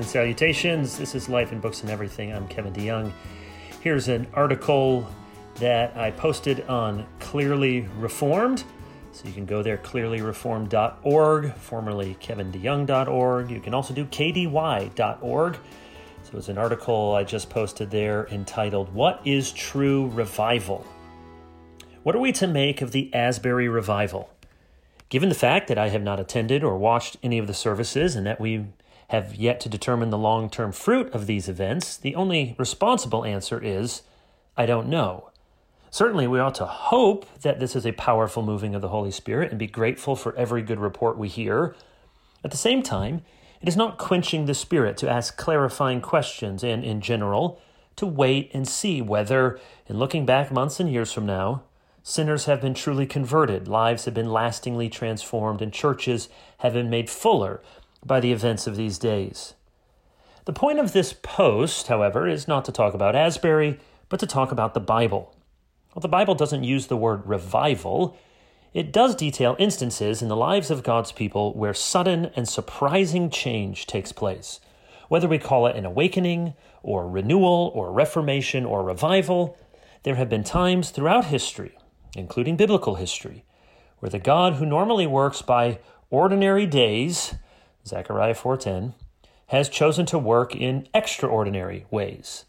and salutations. This is Life and Books and Everything. I'm Kevin DeYoung. Here's an article that I posted on Clearly Reformed. So you can go there, clearlyreformed.org, formerly kevindeyoung.org. You can also do kdy.org. So it's an article I just posted there entitled, What is True Revival? What are we to make of the Asbury Revival? Given the fact that I have not attended or watched any of the services and that we have yet to determine the long term fruit of these events, the only responsible answer is I don't know. Certainly, we ought to hope that this is a powerful moving of the Holy Spirit and be grateful for every good report we hear. At the same time, it is not quenching the Spirit to ask clarifying questions and, in general, to wait and see whether, in looking back months and years from now, sinners have been truly converted, lives have been lastingly transformed, and churches have been made fuller by the events of these days. The point of this post, however, is not to talk about Asbury, but to talk about the Bible. Well, the Bible doesn't use the word revival. It does detail instances in the lives of God's people where sudden and surprising change takes place. Whether we call it an awakening, or renewal, or reformation, or revival, there have been times throughout history, including biblical history, where the God who normally works by ordinary days Zechariah 4:10, has chosen to work in extraordinary ways.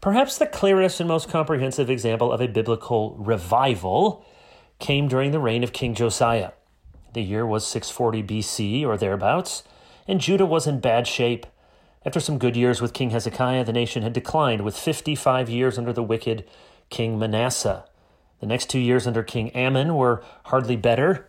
Perhaps the clearest and most comprehensive example of a biblical revival came during the reign of King Josiah. The year was 640 BC or thereabouts, and Judah was in bad shape. After some good years with King Hezekiah, the nation had declined with 55 years under the wicked King Manasseh. The next two years under King Amon were hardly better.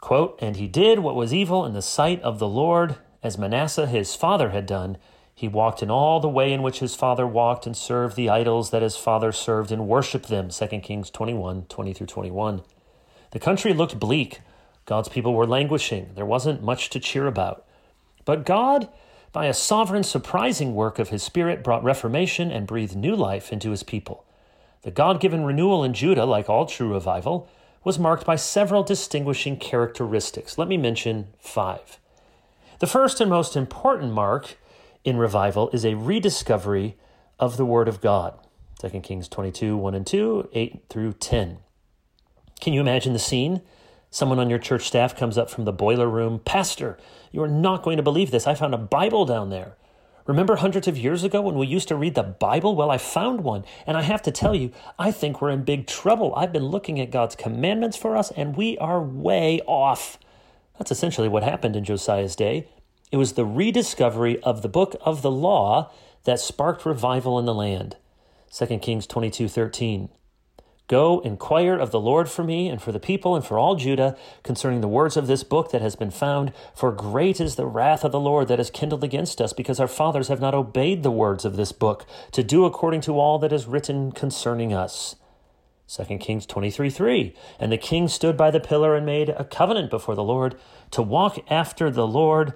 Quote, And he did what was evil in the sight of the Lord, as Manasseh his father had done. He walked in all the way in which his father walked and served the idols that his father served and worshiped them. 2 Kings 21 20 through 21. The country looked bleak. God's people were languishing. There wasn't much to cheer about. But God, by a sovereign, surprising work of his Spirit, brought reformation and breathed new life into his people. The God given renewal in Judah, like all true revival, was marked by several distinguishing characteristics. Let me mention five. The first and most important mark in revival is a rediscovery of the Word of God. 2 Kings 22, 1 and 2, 8 through 10. Can you imagine the scene? Someone on your church staff comes up from the boiler room. Pastor, you are not going to believe this. I found a Bible down there. Remember hundreds of years ago when we used to read the Bible? Well, I found one, and I have to tell you, I think we're in big trouble. I've been looking at God's commandments for us, and we are way off. That's essentially what happened in Josiah's day. It was the rediscovery of the book of the law that sparked revival in the land. 2 Kings 22 13. Go inquire of the Lord for me and for the people and for all Judah concerning the words of this book that has been found. For great is the wrath of the Lord that is kindled against us, because our fathers have not obeyed the words of this book to do according to all that is written concerning us. 2 Kings 23 3. And the king stood by the pillar and made a covenant before the Lord to walk after the Lord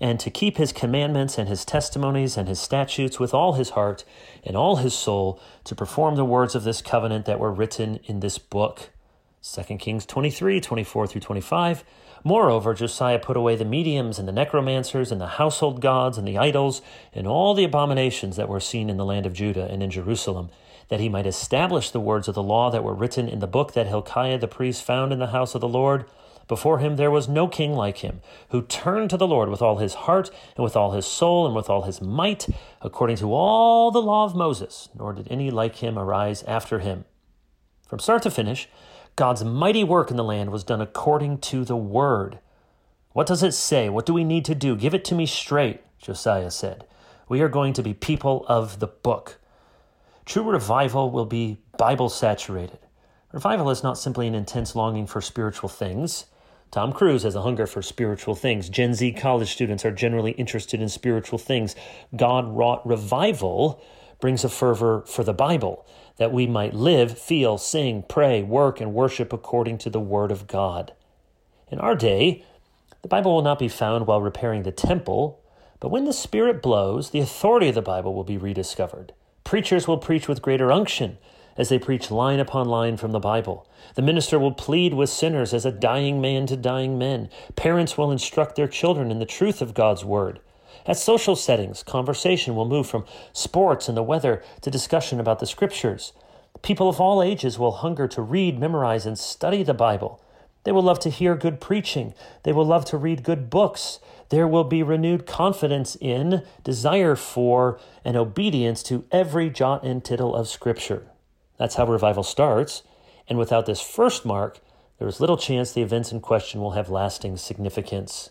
and to keep his commandments and his testimonies and his statutes with all his heart and all his soul, to perform the words of this covenant that were written in this book. 2 Kings 23, 24 through 25. Moreover, Josiah put away the mediums and the necromancers and the household gods and the idols and all the abominations that were seen in the land of Judah and in Jerusalem, that he might establish the words of the law that were written in the book that Hilkiah the priest found in the house of the Lord before him there was no king like him, who turned to the Lord with all his heart, and with all his soul, and with all his might, according to all the law of Moses, nor did any like him arise after him. From start to finish, God's mighty work in the land was done according to the word. What does it say? What do we need to do? Give it to me straight, Josiah said. We are going to be people of the book. True revival will be Bible saturated. Revival is not simply an intense longing for spiritual things. Tom Cruise has a hunger for spiritual things. Gen Z college students are generally interested in spiritual things. God wrought revival brings a fervor for the Bible, that we might live, feel, sing, pray, work, and worship according to the Word of God. In our day, the Bible will not be found while repairing the temple, but when the Spirit blows, the authority of the Bible will be rediscovered. Preachers will preach with greater unction as they preach line upon line from the Bible. The minister will plead with sinners as a dying man to dying men. Parents will instruct their children in the truth of God's word. At social settings, conversation will move from sports and the weather to discussion about the scriptures. People of all ages will hunger to read, memorize, and study the Bible. They will love to hear good preaching. They will love to read good books. There will be renewed confidence in, desire for, and obedience to every jot and tittle of Scripture. That's how revival starts. And without this first mark, there is little chance the events in question will have lasting significance.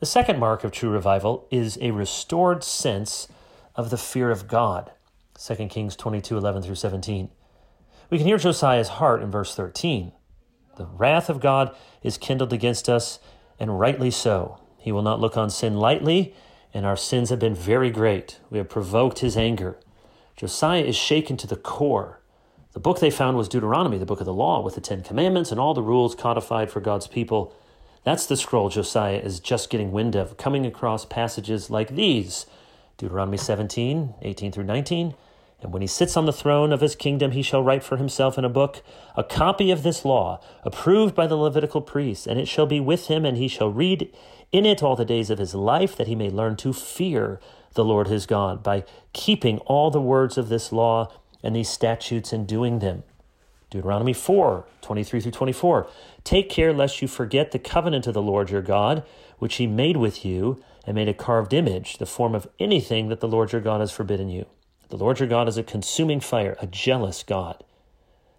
The second mark of true revival is a restored sense of the fear of God. 2 Kings 22 11 through 17. We can hear Josiah's heart in verse 13. The wrath of God is kindled against us, and rightly so. He will not look on sin lightly, and our sins have been very great. We have provoked his anger. Josiah is shaken to the core. The book they found was Deuteronomy, the book of the law, with the Ten Commandments and all the rules codified for God's people. That's the scroll Josiah is just getting wind of, coming across passages like these Deuteronomy 17, 18 through 19. And when he sits on the throne of his kingdom, he shall write for himself in a book a copy of this law, approved by the Levitical priests, and it shall be with him, and he shall read in it all the days of his life, that he may learn to fear the Lord his God by keeping all the words of this law and these statutes and doing them. Deuteronomy 4 23 through 24. Take care lest you forget the covenant of the Lord your God, which he made with you, and made a carved image, the form of anything that the Lord your God has forbidden you. The Lord your God is a consuming fire, a jealous God.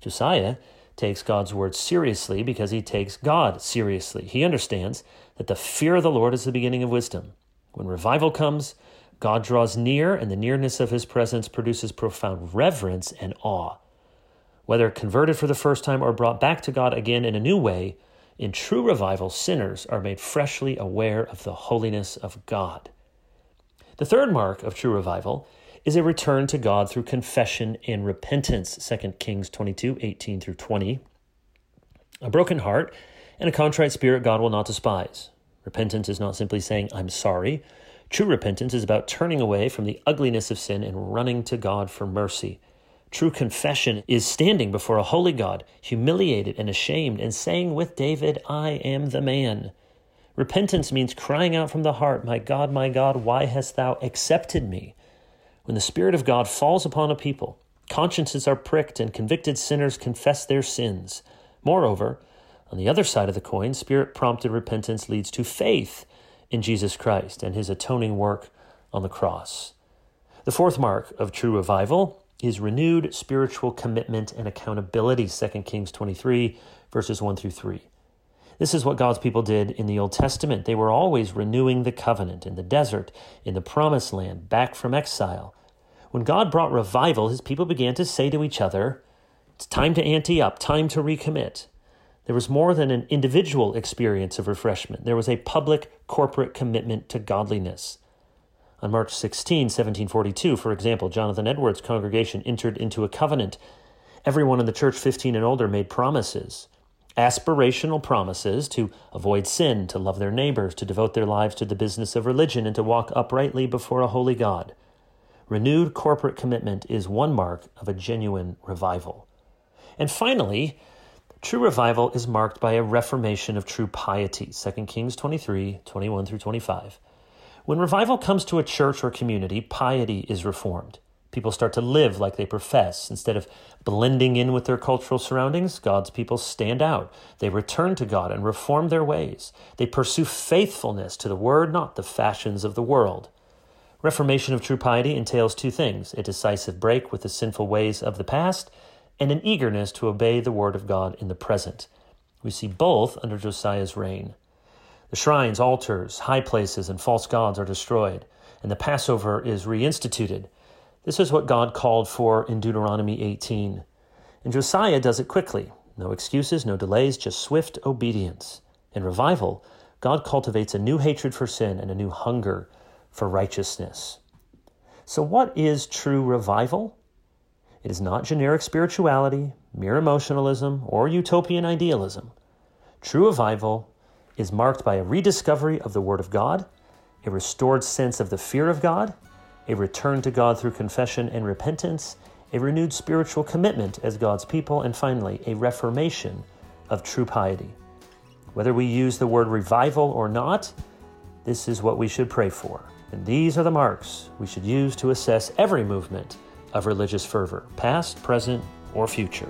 Josiah takes God's word seriously because he takes God seriously. He understands that the fear of the Lord is the beginning of wisdom. When revival comes, God draws near, and the nearness of his presence produces profound reverence and awe. Whether converted for the first time or brought back to God again in a new way, in true revival, sinners are made freshly aware of the holiness of God. The third mark of true revival is a return to God through confession and repentance, 2 Kings 22, 18 through 20. A broken heart and a contrite spirit God will not despise. Repentance is not simply saying, I'm sorry. True repentance is about turning away from the ugliness of sin and running to God for mercy. True confession is standing before a holy God, humiliated and ashamed, and saying with David, I am the man. Repentance means crying out from the heart, My God, my God, why hast thou accepted me? When the Spirit of God falls upon a people, consciences are pricked and convicted sinners confess their sins. Moreover, on the other side of the coin, Spirit prompted repentance leads to faith in Jesus Christ and his atoning work on the cross. The fourth mark of true revival is renewed spiritual commitment and accountability, 2 Kings 23, verses 1 through 3. This is what God's people did in the Old Testament. They were always renewing the covenant in the desert, in the promised land, back from exile. When God brought revival, his people began to say to each other, It's time to ante up, time to recommit. There was more than an individual experience of refreshment, there was a public, corporate commitment to godliness. On March 16, 1742, for example, Jonathan Edwards' congregation entered into a covenant. Everyone in the church 15 and older made promises aspirational promises to avoid sin, to love their neighbors, to devote their lives to the business of religion, and to walk uprightly before a holy God. Renewed corporate commitment is one mark of a genuine revival. And finally, true revival is marked by a reformation of true piety. 2 Kings 23 21 through 25. When revival comes to a church or community, piety is reformed. People start to live like they profess. Instead of blending in with their cultural surroundings, God's people stand out. They return to God and reform their ways. They pursue faithfulness to the word, not the fashions of the world. Reformation of true piety entails two things a decisive break with the sinful ways of the past and an eagerness to obey the word of God in the present. We see both under Josiah's reign. The shrines, altars, high places, and false gods are destroyed, and the Passover is reinstituted. This is what God called for in Deuteronomy 18. And Josiah does it quickly. No excuses, no delays, just swift obedience. In revival, God cultivates a new hatred for sin and a new hunger for righteousness. So, what is true revival? It is not generic spirituality, mere emotionalism, or utopian idealism. True revival is marked by a rediscovery of the Word of God, a restored sense of the fear of God, a return to God through confession and repentance, a renewed spiritual commitment as God's people, and finally, a reformation of true piety. Whether we use the word revival or not, this is what we should pray for. And these are the marks we should use to assess every movement of religious fervor, past, present, or future.